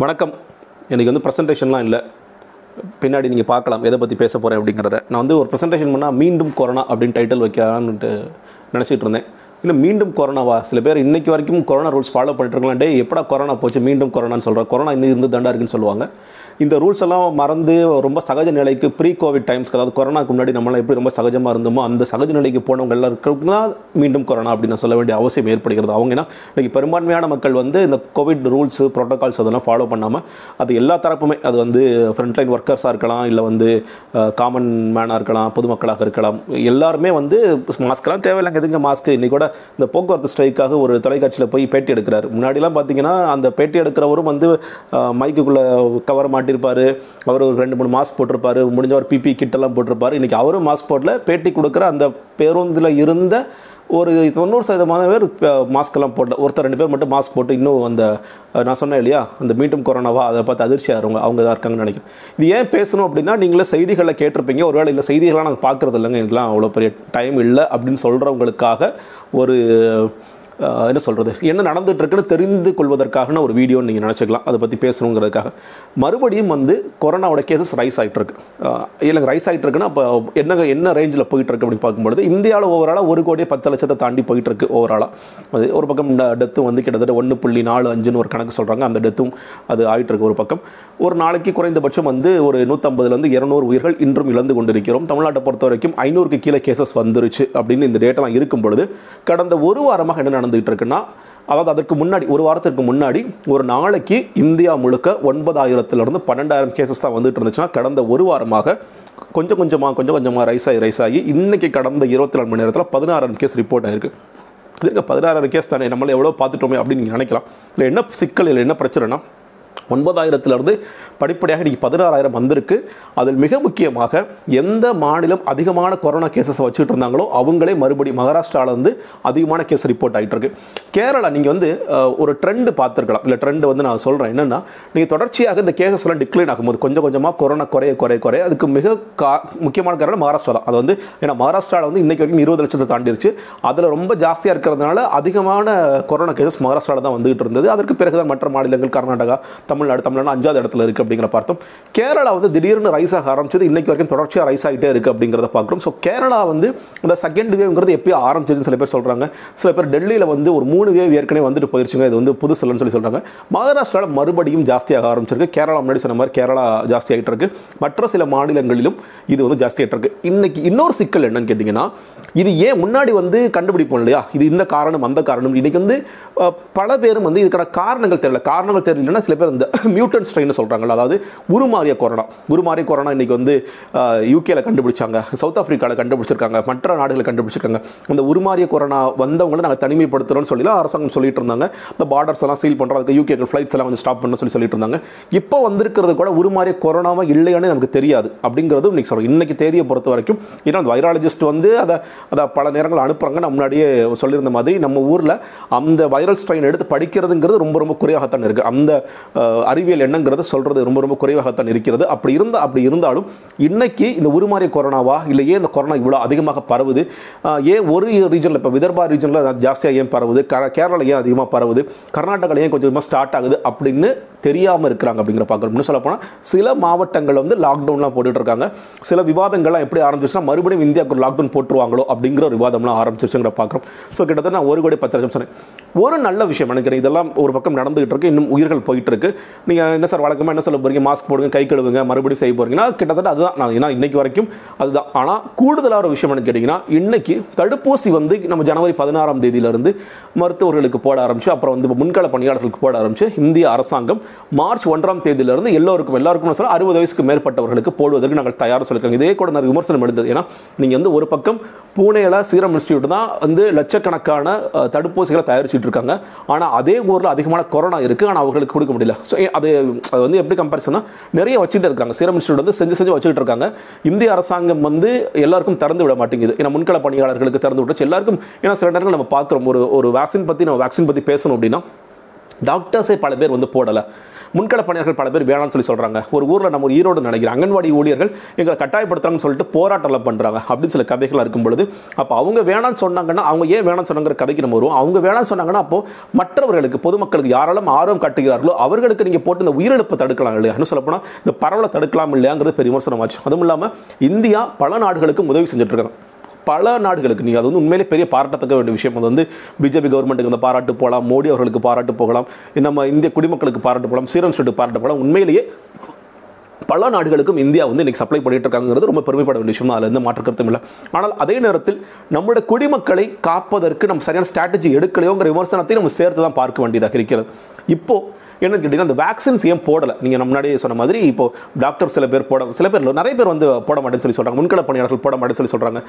வணக்கம். எனக்கு வந்து ப்ரெசன்டேஷன்லாம் இல்லை. பின்னாடி நீங்கள் பார்க்கலாம் எதை பற்றி பேச போகிறேன் அப்படிங்கிறத. நான் வந்து ஒரு ப்ரெசன்டேஷன் பண்ணால் மீண்டும் கொரோனா அப்படின்னு டைட்டில் வைக்கலான்ட்டு நினச்சிட்டு இருந்தேன். இல்லை மீண்டும் கொரோனாவா சில பேர் இன்னைக்கு வரைக்கும் கொரோனா ரூல்ஸ் ஃபாலோ பண்ணிட்டு இருக்கலாம். டே எப்படா கொரோனா போச்சு? மீண்டும் கொரோனான்னு சொல்கிறேன் கொரோனா இன்னும் இருந்து தண்டா இருக்குன்னு சொல்லுவாங்க. இந்த ரூல்ஸ் எல்லாம் மறந்து ரொம்ப சகஜ நிலைக்கு ப்ரீ கோவிட் டைம்ஸ்க்கு அதாவது கொரோனாக்கு முன்னாடி நம்மளாம் எப்படி ரொம்ப சகஜமாக இருந்தோமோ அந்த சகஜ நிலைக்கு போனவங்க எல்லாருக்கும் தான் மீண்டும் கொரோனா அப்படின்னு சொல்ல வேண்டிய அவசியம் ஏற்படுகிறது. அவங்க ஏன்னா இன்றைக்கி பெரும்பான்மையான மக்கள் வந்து இந்த கோவிட் ரூல்ஸ் ப்ரோட்டோகால்ஸ் அதெல்லாம் ஃபாலோ பண்ணாமல் அது எல்லா தரப்புமே அது வந்து ஃப்ரண்ட்லைன் ஒர்க்கர்ஸாக இருக்கலாம் இல்லை வந்து காமன் மேனாக இருக்கலாம் பொதுமக்களாக இருக்கலாம் எல்லாருமே வந்து மாஸ்க்லாம் தேவையில்லைங்க. எதுங்க மாஸ்க் இன்றைக்கி கூட இந்த போக்குவரத்து ஸ்ட்ரைக்காக ஒரு தொலைக்காட்சியில் போய் பேட்டி எடுக்கிறார். முன்னாடிலாம் பார்த்தீங்கன்னா அந்த பேட்டி எடுக்கிறவரும் வந்து மைக்குக்குள்ளே கவர் மாட்டிருப்பார். அவர் ஒரு ரெண்டு மூணு மாஸ்க் போட்டிருப்பாரு. முடிஞ்ச ஒரு பிபி கிட்டெல்லாம் போட்டிருப்பார். இன்றைக்கி அவரும் மாஸ்க் போட்டில் பேட்டி கொடுக்குற அந்த பேருந்தில் இருந்த ஒரு தொண்ணூறு சதவீதமான பேர் மாஸ்க்கெல்லாம் போடல. ஒருத்தர் ரெண்டு பேர் மட்டும் மாஸ்க் போட்டு இன்னும் அந்த நான் சொன்னேன் இல்லையா? அந்த மீண்டும் கொரோனாவா? அதை பார்த்து அதிர்ச்சியாக ஆகிறவங்க அவங்க தான் இருக்காங்கன்னு நினைக்கிறேன். இது ஏன் பேசணும் அப்படின்னா நீங்களே செய்திகளை கேட்டிருப்பீங்க. ஒருவேளை இல்லை செய்திகளாக நாங்கள் பார்க்குறது இல்லைங்க. இதெல்லாம் அவ்வளோ பெரிய டைம் இல்லை அப்படின்னு சொல்கிறவங்களுக்காக ஒரு என்ன சொல்கிறது என்ன நடந்துட்டு இருக்குன்னு தெரிந்து கொள்வதற்கான ஒரு வீடியோன்னு நீங்கள் நினச்சிக்கலாம். அதை பற்றி பேசணுங்கிறதுக்காக. மறுபடியும் வந்து கொரோனாவோட கேசஸ் ரைஸ் ஆகிட்டுருக்கு இல்லைங்க ரைஸ் ஆகிட்டுருக்குன்னா அப்போ என்ன என்ன ரேஞ்சில் போயிட்டுருக்கு அப்படின்னு பார்க்கும்பொழுது இந்தியாவில் ஓவராலாக ஒரு கோடியே பத்து லட்சத்தை தாண்டி போயிட்டுருக்கு ஓவராலாக அது ஒரு பக்கம் டெத்தும் வந்து கிட்டத்தட்ட ஒன்று புள்ளி நாலு அஞ்சுன்னு ஒரு கணக்கு சொல்கிறாங்க அந்த டெத்தும் அது ஆகிட்டுருக்கு ஒரு பக்கம். ஒரு நாளைக்கு குறைந்தபட்சம் வந்து ஒரு நூற்றம்பதுலேருந்து இரநூறு உயிர்கள் இன்றும் இழந்து கொண்டிருக்கிறோம். தமிழ்நாட்டை பொறுத்த வரைக்கும் ஐநூறுக்கு கீழே கேசஸ் வந்துருச்சு அப்படின்னு இந்த டேட்டெல்லாம் இருக்கும் பொழுது கடந்த ஒரு வாரமாக என்ன நடந்துகிட்டு இருக்குன்னா அதாவது அதற்கு முன்னாடி ஒரு வாரத்திற்கு முன்னாடி ஒரு நாளைக்கு இந்தியா முழுக்க ஒன்பதாயிரத்துலேருந்து பன்னெண்டாயிரம் கேசஸ் தான் வந்துட்டு இருந்துச்சுன்னா கடந்த ஒரு வாரமாக கொஞ்சம் கொஞ்சமாக கொஞ்சம் கொஞ்சமாக ரைஸ் ஆகி ரைஸ் ஆகி இன்றைக்கி கடந்த இருபத்தி நாலு மணி நேரத்தில் பதினாறாயிரம் கேஸ் ரிப்போர்ட் ஆயிருக்கு. இதுங்க பதினாறாயிரம் கேஸ் தானே? நம்மளை எவ்வளோ பார்த்துட்டோமே அப்படின்னு நீங்கள் நினைக்கலாம். இல்லை என்ன சிக்கல் இல்லை என்ன பிரச்சனைனா ஒன்பதாயிரத்துலேருந்து படிப்படியாக இன்றைக்கி பதினாறாயிரம் வந்திருக்கு. அதில் மிக முக்கியமாக எந்த மாநிலம் அதிகமான கொரோனா கேசஸை வச்சுட்டு இருந்தாங்களோ அவங்களே மறுபடியும் மகாராஷ்டிராவிலேருந்து அதிகமான கேஸ் ரிப்போர்ட் ஆகிட்டு இருக்கு கேரளா நீங்கள் வந்து ஒரு ட்ரெண்டு பார்த்துருக்கலாம். இல்லை ட்ரெண்டு வந்து நான் சொல்கிறேன் என்னென்னா நீங்கள் தொடர்ச்சியாக இந்த கேசஸ்லாம் டிக்ளைன் ஆகும்போது கொஞ்சம் கொஞ்சமாக கொரோனா குறைய குறைய குறைய அதுக்கு மிக கா முக்கியமான காரணம் மகாராஷ்டிரா தான். அது வந்து ஏன்னா மகாராஷ்டிராவில் வந்து இன்றைக்கு வரைக்கும் இருபது லட்சத்தை தாண்டிருச்சு. அதில் ரொம்ப ஜாஸ்தியாக இருக்கிறதுனால அதிகமான கொரோனா கேசஸ் மகாராஷ்டிராவில் தான் வந்துகிட்டு இருந்தது. அதற்கு பிறகுதான் மற்ற மாநிலங்கள் கர்நாடகா தமிழ்நாடு தமிழ்நாடு அஞ்சாவது இடத்துல இருக்குது அப்படிங்கிற பார்த்தோம். கேரளா வந்து திடீர்னு ரைஸ் ஆக ஆரம்பிச்சது. இன்னைக்கு வரைக்கும் தொடர்ச்சியாக ரைஸ் ஆகிட்டே இருக்குது அப்படிங்கிறத பார்க்குறோம். ஸோ கேரளா வந்து இந்த செகண்ட் வேவ்ங்கிறது எப்பயும் ஆரம்பிச்சதுன்னு சில பேர் சொல்கிறாங்க சில பேர் டெல்லியில் வந்து ஒரு மூணு வேவ் ஏற்கனவே வந்துட்டு போயிருச்சுங்க. இது வந்து புது சிலன்னு சொல்லி சொல்கிறாங்க மகாராஷ்டிராவில் மறுபடியும் ஜாஸ்தியாக ஆரம்பிச்சிருக்கு. கேரளா முன்னாடி சொன்ன மாதிரி கேரளா ஜாஸ்தி ஆகிட்டு இருக்கு. மற்ற சில மாநிலங்களிலும் இது வந்து ஜாஸ்தி ஆகிட்டு இருக்கு. இன்னைக்கு இன்னொரு சிக்கல் என்னன்னு கேட்டிங்கன்னா இது ஏன் முன்னாடி வந்து கண்டுபிடிப்போம் இல்லையா? இது இந்த காரணம் அந்த காரணம். இன்னைக்கு வந்து பல பேரும் வந்து இதுக்கான காரணங்கள் தெரியல. காரணங்கள் தெரியலன்னா சில பேர் இந்த மியூட்டன் ஸ்ட்ரெயின் சொல்கிறாங்களா அதாவது உருமாறிய கொரோனா. உருமாறிய கொரோனா இன்றைக்கி வந்து யூகேல கண்டுபிடிச்சாங்க சவுத் ஆஃப்ரிக்காவில் கண்டுபிடிச்சிருக்காங்க மற்ற நாடுகளை கண்டுபிடிச்சிருக்காங்க. அந்த உருமாறிய கொரோனா வந்தவங்களை நாங்கள் தனிமைப்படுத்துகிறோம்னு சொல்லலாம் அரசாங்கம் சொல்லிட்டு இருந்தாங்க. இந்த பார்டர்ஸ் எல்லாம் சீல் பண்ணுறோம் அதுக்கு யூகே ஃப்ளைட்ஸ் எல்லாம் வந்து ஸ்டாப் பண்ண சொல்லி சொல்லிட்டு இருந்தாங்க. இப்போ வந்திருக்கிறது கூட உருமாறிய கொரோனாவாக இல்லையான்னு நமக்கு தெரியாது. அப்படிங்கிறது இன்னைக்கு சொல்கிறோம் இன்றைக்கி தேதியை பொறுத்த வரைக்கும் ஏன்னா அந்த வைராலஜிஸ்ட் வந்து அதை அதை பல நேரங்கள் அனுப்புகிறாங்க நான் முன்னாடியே சொல்லியிருந்த மாதிரி நம்ம ஊரில் அந்த வைரல் ஸ்ட்ரெயின் எடுத்து படிக்கிறதுங்கிறது ரொம்ப ரொம்ப குறையாகத்தான் இருக்குது அந்த அறிவியல் எண்ணங்கிறத சொல்கிறது ரொம்ப ரொம்ப குறைவாகத்தான் இருக்கிறது. அப்படி இருந்தால் அப்படி இருந்தாலும் இன்னைக்கு இந்த உருமாறிய கொரோனாவா இல்லை ஏன் இந்த கொரோனா இவ்வளோ அதிகமாக பரவுது? ஏன் ஒரு ரீஜனில் இப்போ விதர்பா ரீஜனில் ஜாஸ்தியாக ஏன் பரவுது? கர- ஏன் அதிகமாக பரவுது? கர்நாடகாவில் ஏன் கொஞ்சம் கொஞ்சமாக ஸ்டார்ட் ஆகுது? அப்படின்னு தெரியாமல் இருக்கிறாங்க அப்படிங்கிற பார்க்குறோம். இன்னும் சொல்ல போனால் சில மாவட்டங்கள் வந்து லாக்டவுன்லாம் போட்டுட்டு இருக்காங்க சில விவாதங்கள்லாம் எப்படி ஆரம்பிச்சிச்சுன்னா மறுபடியும் இந்தியாவுக்கு ஒரு லாக்டவுன் போட்டுருவாங்களோ அப்படிங்கிற ஒரு விவாதம்லாம் ஆரம்பிச்சிருச்சுங்கிற பார்க்குறோம். ஸோ கிட்டத்தட்ட நான் ஒரு கோடி பத்து லட்சம் சொன்னேன். ஒரு நல்ல விஷயம் எனக்கு இதெல்லாம் ஒரு பக்கம் நடந்துகிட்டு இருக்கு. இன்னும் உயிர்கள் போயிட்டு இருக்கு நீங்கள் என்ன சார் வழக்கமாக என்ன சொல்ல போகிறீங்க மாஸ்க் போடுங்க கை கழுவுங்க மறுபடியும் செய்ய போகிறீங்கன்னா கிட்டத்தட்ட அதுதான். நான் ஏன்னா இன்னைக்கு வரைக்கும் அதுதான். ஆனால் கூடுதலாக ஒரு விஷயம் என்ன கேட்டிங்கன்னா இன்னைக்கு தடுப்பூசி வந்து நம்ம ஜனவரி பதினாறாம் தேதியிலிருந்து மருத்துவர்களுக்கு போட ஆரம்பிச்சு அப்புறம் வந்து முன்கள பணியாளர்களுக்கு போட ஆரம்பிச்சு இந்திய அரசாங்கம் மார்ச் ஒன்றாம் தேதியிலிருந்து எல்லோருக்கும் எல்லாருக்கும் சொல்ல அறுபது வயசுக்கு மேற்பட்டவர்களுக்கு போடுவதற்கு நாங்கள் தயார் சொல்லியிருக்காங்க. இதே கூட நான் விமர்சனம் எழுந்தது ஏன்னா நீங்கள் வந்து ஒரு பக்கம் பூனேல சீரம் இன்ஸ்டியூட் தான் வந்து லட்சக்கணக்கான தடுப்பூசிகளை தயாரிச்சுட்டு இருக்காங்க. ஆனால் அதே ஊரில் அதிகமான கொரோனா இருக்குது ஆனால் அவர்களுக்கு கொடுக்க முடியல. ஸோ அது அது வந்து எப்படி கம்பேரிசனா நிறைய வச்சுட்டு இருக்காங்க. சீரம் இன்ஸ்டியூட் வந்து செஞ்சு செஞ்சு வச்சுட்டு இருக்காங்க. இந்திய அரசாங்கம் வந்து எல்லாருக்கும் திறந்து விட மாட்டேங்குது. ஏன்னா முன்கள பணியாளர்களுக்கு திறந்து விட்டுச்சு எல்லாருக்கும் ஏன்னா சில நேரங்கள் நம்ம பார்க்குறோம். ஒரு ஒரு வேக்சின் பற்றி நம்ம வேக்சின் பற்றி பேசணும் அப்படின்னா டாக்டர்ஸே பல பேர் வந்து போடலை. முன்கள பணியாளர்கள் பல பேர் வேணாம்னு சொல்லி சொல்கிறாங்க ஒரு ஊரில் நம்ம ஒரு ஈரோடு நினைக்கிறேன். அங்கன்வாடி ஊழியர்கள் எங்களை கட்டாயப்படுத்துறாங்கன்னு சொல்லிட்டு போராட்டம்லாம் பண்ணுறாங்க அப்படின்னு சில கதைகள் இருக்கும் பொழுது அப்போ அவங்க வேணாம்னு சொன்னாங்கன்னா அவங்க ஏன் வேணாம்னு சொன்னாங்கிற கதைக்கு நம்ம வருவோம். அவங்க வேணாம்னு சொன்னாங்கன்னா அப்போ மற்றவர்களுக்கு பொதுமக்களுக்கு யாராலும் ஆர்வம் காட்டுகிறார்களோ அவர்களுக்கு நீங்கள் போட்டு இந்த உயிரிழப்பை தடுக்கலாம் இல்லையா? இன்னும் சொல்லப்போனால் இந்த பரவலை தடுக்கலாம் இல்லையாங்கிறது பெரிய விமர்சனமாச்சு. அதுவும் இல்லாமல் இந்தியா பல நாடுகளுக்கு உதவி செஞ்சுட்டு இருக்காங்க. பல நாடுகளுக்கு நீங்கள் அது வந்து உண்மையிலே பெரிய பாராட்டத்தக்க வேண்டிய விஷயம். அது வந்து பிஜேபி கவர்மெண்ட்டுக்கு அந்த பாராட்டு போகலாம் மோடி அவர்களுக்கு பாராட்டு போகலாம் நம்ம இந்திய குடிமக்களுக்கு பாராட்டு போகலாம் சீரம் ஸ்டேட்டு பாராட்டு போகலாம். உண்மையிலேயே பல நாடுகளுக்கும் இந்தியா வந்து இன்றைக்கி சப்ளை பண்ணிட்டு இருக்காங்கிறது ரொம்ப பெருமைப்பட வேண்டிய விஷயம். தான் அதில் எந்த மாற்று கருத்தும் இல்லை. ஆனால் அதே நேரத்தில் நம்முடைய குடிமக்களை காப்பதற்கு நம்ம சரியான ஸ்ட்ராட்டஜி எடுக்கலையோங்கிற விமர்சனத்தை நம்ம சேர்த்து தான் பார்க்க வேண்டியதாக இருக்கிறது. இப்போது என்னன்னு கேட்டிங்கன்னா அந்த வேக்சின்ஸ் ஏன் போடலை? நீங்கள் முன்னாடியே சொன்ன மாதிரி இப்போ டாக்டர் சில பேர் போட சில பேர் நிறைய பேர் வந்து போட மாட்டேன்னு சொல்லி சொல்கிறாங்க முன்கள பணியாளர்கள் போட மாட்டேன்னு சொல்லி சொல்கிறாங்க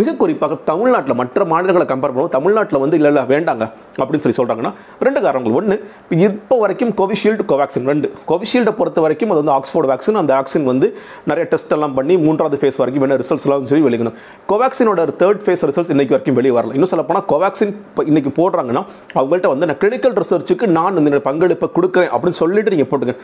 மிக குறிப்பாக தமிழ்நாட்டில் மற்ற மாநிலங்களை கம்பேர் பண்ணுவோம் தமிழ்நாட்டில் வந்து இல்லை இல்லை வேண்டாங்க அப்படின்னு சொல்லி சொல்கிறாங்கன்னா ரெண்டு காரணங்கள். ஒன்று இப்போ இப்போ வரைக்கும் கோவிஷீல்டு கோவேக்சின் ரெண்டு. கோவிஷீல்டை பொறுத்த வரைக்கும் அது வந்து ஆக்ஸ்போர்ட் வேக்சின் அந்த வேக்சின் வந்து நிறைய டெஸ்ட் எல்லாம் பண்ணி மூன்றாவது ஃபேஸ் வரைக்கும் என்ன ரிசல்ட்ஸ்லாம் சொல்லி வெளியிடணும். கோவேக்சினோட தேர்ட் ஃபேஸ் ரிசல்ட்ஸ் இன்னைக்கு வரைக்கும் வெளியே வரல. இன்னும் சொல்ல போனால் கோவேக்சின் இப்போ இன்னைக்கு போடுறாங்கன்னா அவங்கள்ட்ட வந்து நான் கிளினிக்கல் ரிசர்ச்சுக்கு நான் இந்த பங்களிப்பை கொடுக்குறேன் அப்படின்னு சொல்லிட்டு நீங்கள் போட்டுங்க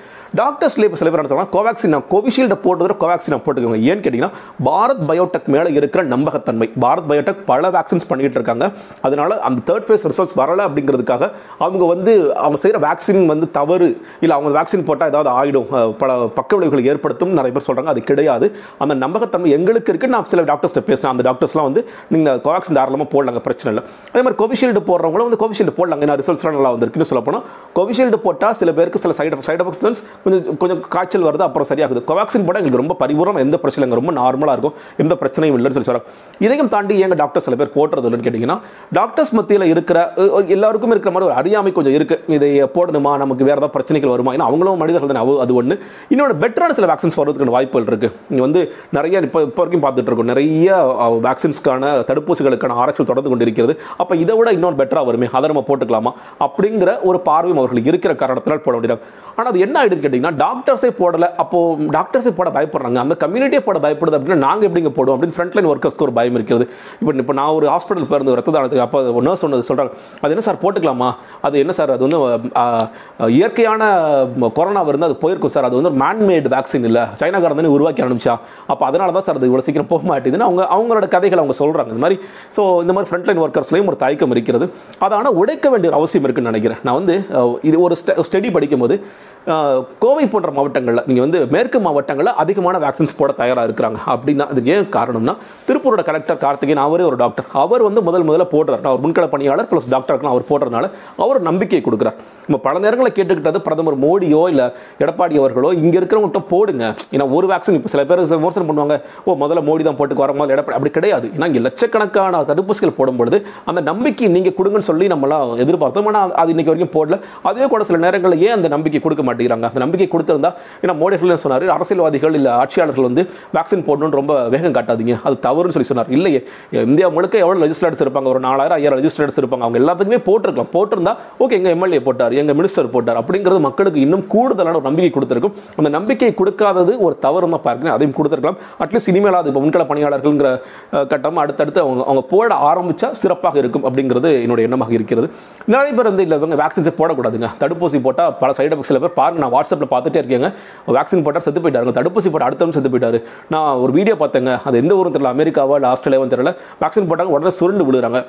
டாக்டர்ஸ்லேயே இப்போ சில பேர் என்ன சொல்றாங்க நான் கோவிஷீல்டை போட்டுக்கிற கோவாக்சின் நான் போட்டுக்கோங்க. ஏன்னு கேட்டிங்கன்னா பாரத் பயோடெக் மேலே இருக்கிற நம்பகத்தன்மை. பாரத் பயோடெக் பல வேக்சின்ஸ் பண்ணிட்டு இருக்காங்க. அதனால அந்த தேர்ட் ஃபேஸ் ரிசல்ட்ஸ் வரல அப்படிங்கிறதுக்காக அவங்க வந்து அவங்க செய்கிற வேக்சின் வந்து தவறு. இல்லை அவங்க வேக்சின் போட்டால் ஏதாவது ஆகிடும் பல பக்க விளைவுகளை ஏற்படுத்தும் நிறைய பேர் சொல்கிறாங்க அது கிடையாது. அந்த நம்பகத்தன்மை எங்களுக்கு இருக்குது நான் சில டாக்டர்ஸ்கிட்ட பேசினேன். அந்த டாக்டர்ஸ்லாம் வந்து நீங்கள் கோவாக்சின் தாராளமாக போடலாங்க பிரச்சனை இல்லை. அதே மாதிரி கோவிஷீல்டு போடுறவங்களும் வந்து கோவிஷீல்டு போடலாங்க. ஏன்னா ரிசல்ட்ஸ்லாம் நல்லா வந்திருக்குன்னு சொல்ல போனால் கோவிஷீல்டு போட்டால் சில பேருக்கு சில சைடு சைடு எஃபெக்ட்ஸ் கொஞ்சம் கொஞ்சம் காய்ச்சல் வருது அப்புறம் சரியாகுது. கோவேக்சின் போட எங்களுக்கு ரொம்ப பரிபூரம் எந்த பிரச்சனை ரொம்ப நார்மலாக இருக்கும். எந்த பிரச்சனையும் இல்லைன்னு சொல்லி சொல்கிறாங்க இதையும் தாண்டி எங்க டாக்டர் சில பேர் போடுறது இல்லைன்னு கேட்டிங்கன்னா டாக்டர்ஸ் மத்தியில் இருக்கிற எல்லாருக்கும் இருக்கிற மாதிரி ஒரு அறியாமை கொஞ்சம் இருக்குது இதை போடணுமா? நமக்கு வேறு ஏதாவது பிரச்சனைகள் வருமா? ஏன்னா அவங்களும் மனிதர்கள் தானே. அது- ஒன்று இன்னொன்று பெட்டரான சில வேக்சின்ஸ் வர்றதுக்கான வாய்ப்புகள் இருக்குது இங்கே வந்து நிறைய இப்போ இப்போ வரைக்கும் பார்த்துட்டு இருக்கோம். நிறைய வேக்சின்ஸ்க்கான தடுப்பூசிகளுக்கான ஆராய்ச்சிகள் தொடர்ந்து கொண்டு இருக்கிறது. அப்போ இதை விட இன்னொரு பெட்டராக வருமே? அதை நம்ம போட்டுக்கலாமா? அப்படிங்கிற ஒரு பார்வையும் அவர்களுக்கு இருக்கிற காரணத்தினால் போட வேண்டியது ஆனால் அது என்ன ஆகிடுது கேட்டிங்கன்னா டாக்டர்ஸே போடலை அப்போ டாக்டர்ஸே போட பயப்படுறாங்க. அந்த கம்யூனிட்டியே போட பயப்படுது அப்படின்னா நாங்கள் எப்படிங்க போடுவோம் அப்படின்னு ஃப்ரண்ட்லைன் ஒர்க்கர்ஸ்க்கு ஒரு பயம் இருக்கிறது. இப்போ இப்போ நான் ஒரு ஹாஸ்பிட்டல் போயிருந்த ரத்த தானத்துக்கு அப்போ ஒரு நர்ஸ் சொன்னது சொல்கிறாங்க அது என்ன சார் போட்டுக்கலாமா? அது என்ன சார் அது வந்து இயற்கையான கொரோனா வந்து அது போயிருக்கும் சார். அது வந்து மேன்மேடு வேக்சின் இல்லை. சைனாக்காரன் தானே உருவாக்கி அனுப்பிச்சா. அப்போ அதனால தான் சார் அது இவ்வளோ சீக்கிரம் போக மாட்டேதுன்னு அவங்க அவங்களோட கதைகளை அவங்க சொல்கிறாங்க இந்த மாதிரி ஸோ இந்த மாதிரி ஃப்ரண்ட்லைன் ஒர்க்கர்ஸ்லேயும் ஒரு தயக்கம் இருக்கிறது. அதை ஆனால் உடைக்க வேண்டிய ஒரு அவசியம் இருக்குன்னு நினைக்கிறேன். நான் வந்து இது ஒரு ஸ்டடி படிக்கும்போது கோவை போன்ற மாவட்டங்களில் நீங்கள் வந்து மேற்கு மாவட்டங்களில் அதிகமான வேக்சின்ஸ் போட தயாராக இருக்கிறாங்க. அப்படின்னா அதுக்கு ஏன் காரணம்னா திருப்பூரோட கலெக்டர் கார்த்திகேயன் அவரே ஒரு டாக்டர் அவர் வந்து முதல் முதல்ல போடுறார். அவர் முன்கள பணியாளர் ப்ளஸ் டாக்டருக்குலாம் அவர் போடுறதுனால அவர் நம்பிக்கை கொடுக்குறார். நம்ம பல நேரங்களில் கேட்டுக்கிட்டது பிரதமர் மோடியோ இல்லை எடப்பாடி அவர்களோ இங்கே இருக்கிறவங்கள்ட்ட போடுங்க. ஏன்னா ஒரு வேக்சின் இப்போ சில பேர் விமர்சனம் பண்ணுவாங்க ஓ முதல்ல மோடி தான் போட்டுக்கு வர முதல்ல எடப்பாடி. அப்படி கிடையாது. ஏன்னா இங்கே லட்சக்கணக்கான தடுப்பூசிகள் போடும்பொழுது அந்த நம்பிக்கை நீங்கள் கொடுங்கன்னு சொல்லி நம்மளாம் எதிர்பார்த்தோம். ஆனால் அது இன்னைக்கு வரைக்கும் போடல. அதே கூட சில நேரங்களில் ஏன் அந்த நம்பிக்கை கொடுக்க மாட்டேங்கிறாங்க. அந்த நம்பிக்கை கொடுத்திருந்தா ஏன்னா மோடி சொன்னார்? அரசியல்வாதிகள் இல்லை ஆட்சியாளர்கள் வந்து வேக்சின் போடணும்னு ரொம்ப வேகம் காட்டாதீங்க. அது தவறுன்னு சொல்லி சொன்னார். இல்லையே. இந்தியா முழுக்க எவ்வளோ லெஜிஸ்லேட்டர்ஸ் இருப்பாங்க? ஒரு நாலாயிரம் ஐயாயிரம் லெஜிஸ்லேட்டர்ஸ் இருப்பாங்க. அவங்க எல்லாத்துக்குமே போட்டிருக்கலாம். போட்டிருந்தா ஓகே எங்கள் எம்எல்ஏ போட்டார் எங்கள் மினிஸ்டர் போட்டார் அப்படிங்கிறது மக்களுக்கு இன்னும் கூடுதலான ஒரு நம்பிக்கை கொடுத்துருக்கும். அந்த நம்பிக்கை கொடுக்காதது ஒரு தவறு தான் பார்க்கிறேன். அதையும் கொடுத்துருக்கலாம். அட்லீஸ்ட் இனிமேலாவது இப்போ முன்கள பணியாளர்கள்ங்கிற கட்டம் அடுத்தடுத்து அவங்க அவங்க போட ஆரம்பித்தா சிறப்பாக இருக்கும் அப்படிங்கிறது என்னுடைய எண்ணமாக இருக்கிறது. நிறைய பேர் வந்து இல்லை இவங்க வேக்சின்ஸை போடக்கூடாதுங்க. தடுப்பூசி போட்டால் பல சைடு எஃபெக்ட்ஸ் சில பேர் பாருங்க நான் வாட்ஸ்அப்பில் பார்த்துட்டே இருக்கேங்க. வேக்சின் போட்டால் செத்து போயிட்டாருங்க தடுப்பூசி போட்டு அடுத்தவங்க செத்து போயிட்டாரு. நான் ஒரு வீடியோ பார்த்தேங்க. அது எந்த ஊரும் தெரியல அமெரிக்காவா இல்லை ஆஸ்திரேலியாவும் தெரியல. வேக்சின் போட்டாங்க உடனே சுருண்டு விழுறாங்க.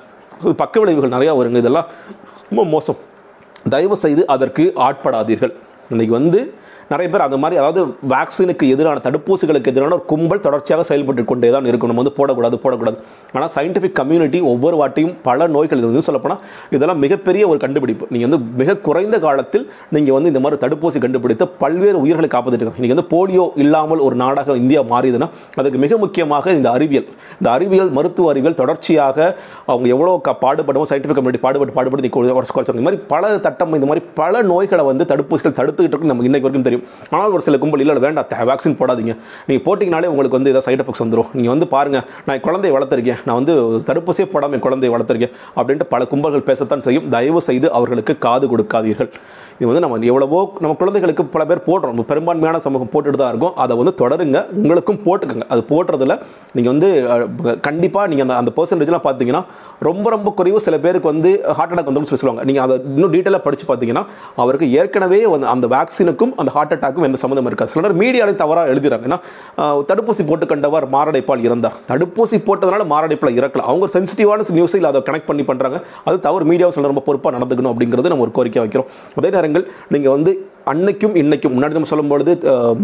பக்க விளைவுகள் நிறையா வருங்க இதெல்லாம். ரொம்ப மோசம். தயவு செய்து அதற்கு ஆட்படாதீர்கள். இன்றைக்கி வந்து நிறைய பேர் அந்த மாதிரி அதாவது வேக்சினுக்கு எதிரான தடுப்பூசிகளுக்கு எதிரான ஒரு கும்பல் தொடர்ச்சியாக செயல்பட்டு கொண்டே தான் இருக்கும் நம்ம வந்து போடக்கூடாது போடக்கூடாது ஆனால் சயின்டிஃபிக் கம்யூனிட்டி ஒவ்வொரு வாட்டியும் பல நோய்கள் இருந்து சொல்லப்போனால் இதெல்லாம் மிகப்பெரிய ஒரு கண்டுபிடிப்பு நீங்கள் வந்து மிக குறைந்த காலத்தில் நீங்கள் வந்து இந்த மாதிரி தடுப்பூசி கண்டுபிடித்து பல்வேறு உயிர்களை காப்பாற்றிருக்காங்க இன்றைக்கி வந்து போலியோ இல்லாமல் ஒரு நாடாக இந்தியா மாறியதுன்னா அதுக்கு மிக முக்கியமாக இந்த அறிவியல் இந்த அறிவியல் மருத்துவ அறிவியல் தொடர்ச்சியாக அவங்க எவ்வளோ க- பாடுபடுவோம் சயின்டிஃபிக் கம்யூனிட்டி பாடுபட்டு பாடுபட்டு நீ இந்த மாதிரி பல தட்டம் இந்த மாதிரி பல நோய்களை வந்து தடுப்பூசிகள் தடுத்துக்கிட்டு இருக்கு நமக்கு இன்றைக்கு வரைக்கும் தெரியும் ஆனால் ஒரு சில கும்பல் இல்லை வேண்டாம் வேக்சின் போடாதீங்க. நீங்கள் போட்டிங்கனாலே உங்களுக்கு வந்து ஏதாவது சைட் எஃபெக்ட்ஸ் வந்துடும் நீங்கள் வந்து பாருங்கள் நான் என் குழந்தையை வளர்த்துருக்கேன். நான் வந்து தடுப்பூசியே போடாமல் குழந்தையை வளர்த்துருக்கேன். அப்படின்ட்டு பல கும்பல்கள் பேசத்தான் செய்யும். தயவு செய்து அவர்களுக்கு காது கொடுக்காதீர்கள். இது வந்து நம்ம எவ்வளவோ நம்ம குழந்தைகளுக்கு பல பேர் போடுறோம். பெரும்பான்மையான சமூகம் போட்டுட்டு தான் இருக்கும். அதை வந்து தொடருங்க. உங்களுக்கும் போட்டுக்கோங்க. அது போடுறதுல நீங்கள் வந்து கண்டிப்பாக நீங்கள் அந்த அந்த பர்சன்டேஜ்லாம் பார்த்தீங்கன்னா ரொம்ப ரொம்ப குறைவு. சில பேருக்கு வந்து ஹார்ட் அட்டாக் வந்து சொல்லி சொல்லுவாங்க. நீங்கள் அதை இன்னும் டீட்டெயிலாக படித்து பார்த்தீங்கன்னா அவருக்கு ஏற்கனவே வந்து அந்த வேக்சினுக்கும் அந்த ஹார்ட் அட்டாக்கும் எந்த சம்மந்தம் இருக்காது. சில நேரம் தவறாக எழுதுறாங்க. ஏன்னா தடுப்பூசி போட்டு கண்டவர் மாரடைப்பால் இறந்தார். தடுப்பூசி போட்டதுனால மாரடைப்பில் இறக்கலாம் அவங்க சென்சிட்டிவான நியூஸை இல்லை அதை கனெக்ட் பண்ணி பண்ணுறாங்க அது தவறு. மீடியாவை சில ரொம்ப பொறுப்பாக நடந்துக்கணும் அப்படிங்கிறது நம்ம ஒரு கோரிக்கை வைக்கிறோம். அதே நேரங்கள் நீங்கள் வந்து அன்னைக்கும் இன்னைக்கும் முன்னாடி நம்ம சொல்லும்பொழுது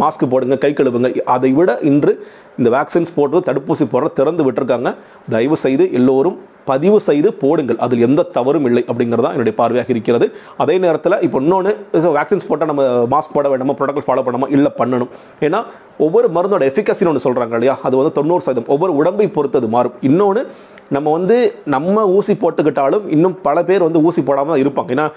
மாஸ்க் போடுங்க கை கழுவுங்க அதை விட இன்று இந்த வேக்சின்ஸ் போடுறது தடுப்பூசி போடுறது திறந்து விட்டுருக்காங்க. தயவு செய்து எல்லோரும் பதிவு செய்து போடுங்கள். அதில் எந்த தவறும் இல்லை அப்படிங்கிறது தான் என்னுடைய பார்வையாக இருக்கிறது. அதே நேரத்தில் இப்போ இன்னொன்று வேக்சின்ஸ் போட்டால் நம்ம மாஸ்க் போட வேண்டாமா ப்ரோட்டோக்கால் ஃபாலோ பண்ணாமல் இல்லை பண்ணணும். ஏன்னா ஒவ்வொரு மருந்தோட எஃபிகசின்னு ஒன்று சொல்கிறாங்க இல்லையா? அது வந்து தொண்ணூறு சதவீதம். ஒவ்வொரு உடம்பை பொறுத்து மாறும். இன்னொன்று நம்ம வந்து நம்ம ஊசி போட்டுக்கிட்டாலும் இன்னும் பல பேர் வந்து ஊசி போடாமல் தான் இருப்பாங்க. ஏன்னா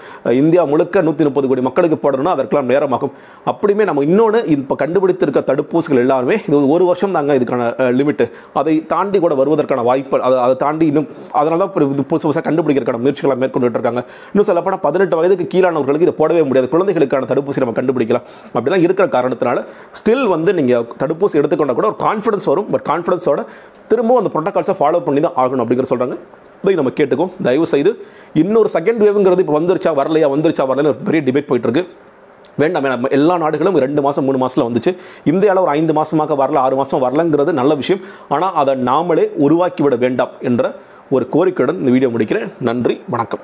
இந்தியா முழுக்க நூற்றி முப்பது கோடி மக்களுக்கு போடணும்னா அதற்கெல்லாம் நேரமாகும். அப்படியுமே நம்ம இன்னொன்று இப்போ கண்டுபிடித்திருக்க தடுப்பூசிகள் எல்லாருமே இது ஒரு வருஷம் தாங்க இதுக்கான லிமிட்டு. அதை தாண்டி கூட வருவதற்கான வாய்ப்பு அதை அதை தாண்டி இன்னும் அதனால தான் இப்போ இது புதுசு புதுசாக கண்டுபிடிக்கிறதுக்கான முயற்சிகளை மேற்கொண்டுட்டு இருக்காங்க. இன்னும் சொல்லப்போனால் பதினெட்டு வயதுக்கு கீழானவர்களுக்கு இதை போடவே முடியாது. குழந்தைகளுக்கான தடுப்பூசி நம்ம கண்டுபிடிக்கலாம். அப்படிலாம் இருக்கிற காரணத்தினால ஸ்டில் வந்து நீங்கள் தடுப்பூசி எடுத்துக்கொண்டா கூட ஒரு கான்ஃபிடன்ஸ் வரும். பட் கான்ஃபிடன்ஸோட திரும்பவும் அந்த ப்ரோட்டோகால்ஸை ஃபாலோ பண்ணி தான் ஆகணும் அப்படிங்கிற சொல்கிறாங்க இதை நம்ம கேட்டுக்கோம் தயவு செய்து இன்னொரு செகண்ட் வேவ்ங்கிறது இப்போ வந்துருச்சா வரலையா வந்துருச்சா வரலன்னு ஒரு பெரிய டிபேட் போயிட்டு இருக்கு. வேண்டாம் வேண்டாம். எல்லா நாடுகளும் ரெண்டு மாதம் மூணு மாதத்தில் வந்துச்சு. இந்தியாவில் ஒரு ஐந்து மாதமாக வரல ஆறு மாதம் வரலங்கிறது நல்ல விஷயம். ஆனால் அதை நாமளே உருவாக்கிவிட வேண்டாம் என்ற ஒரு கோரிக்கையுடன் இந்த வீடியோ முடிக்கிறேன். நன்றி வணக்கம்.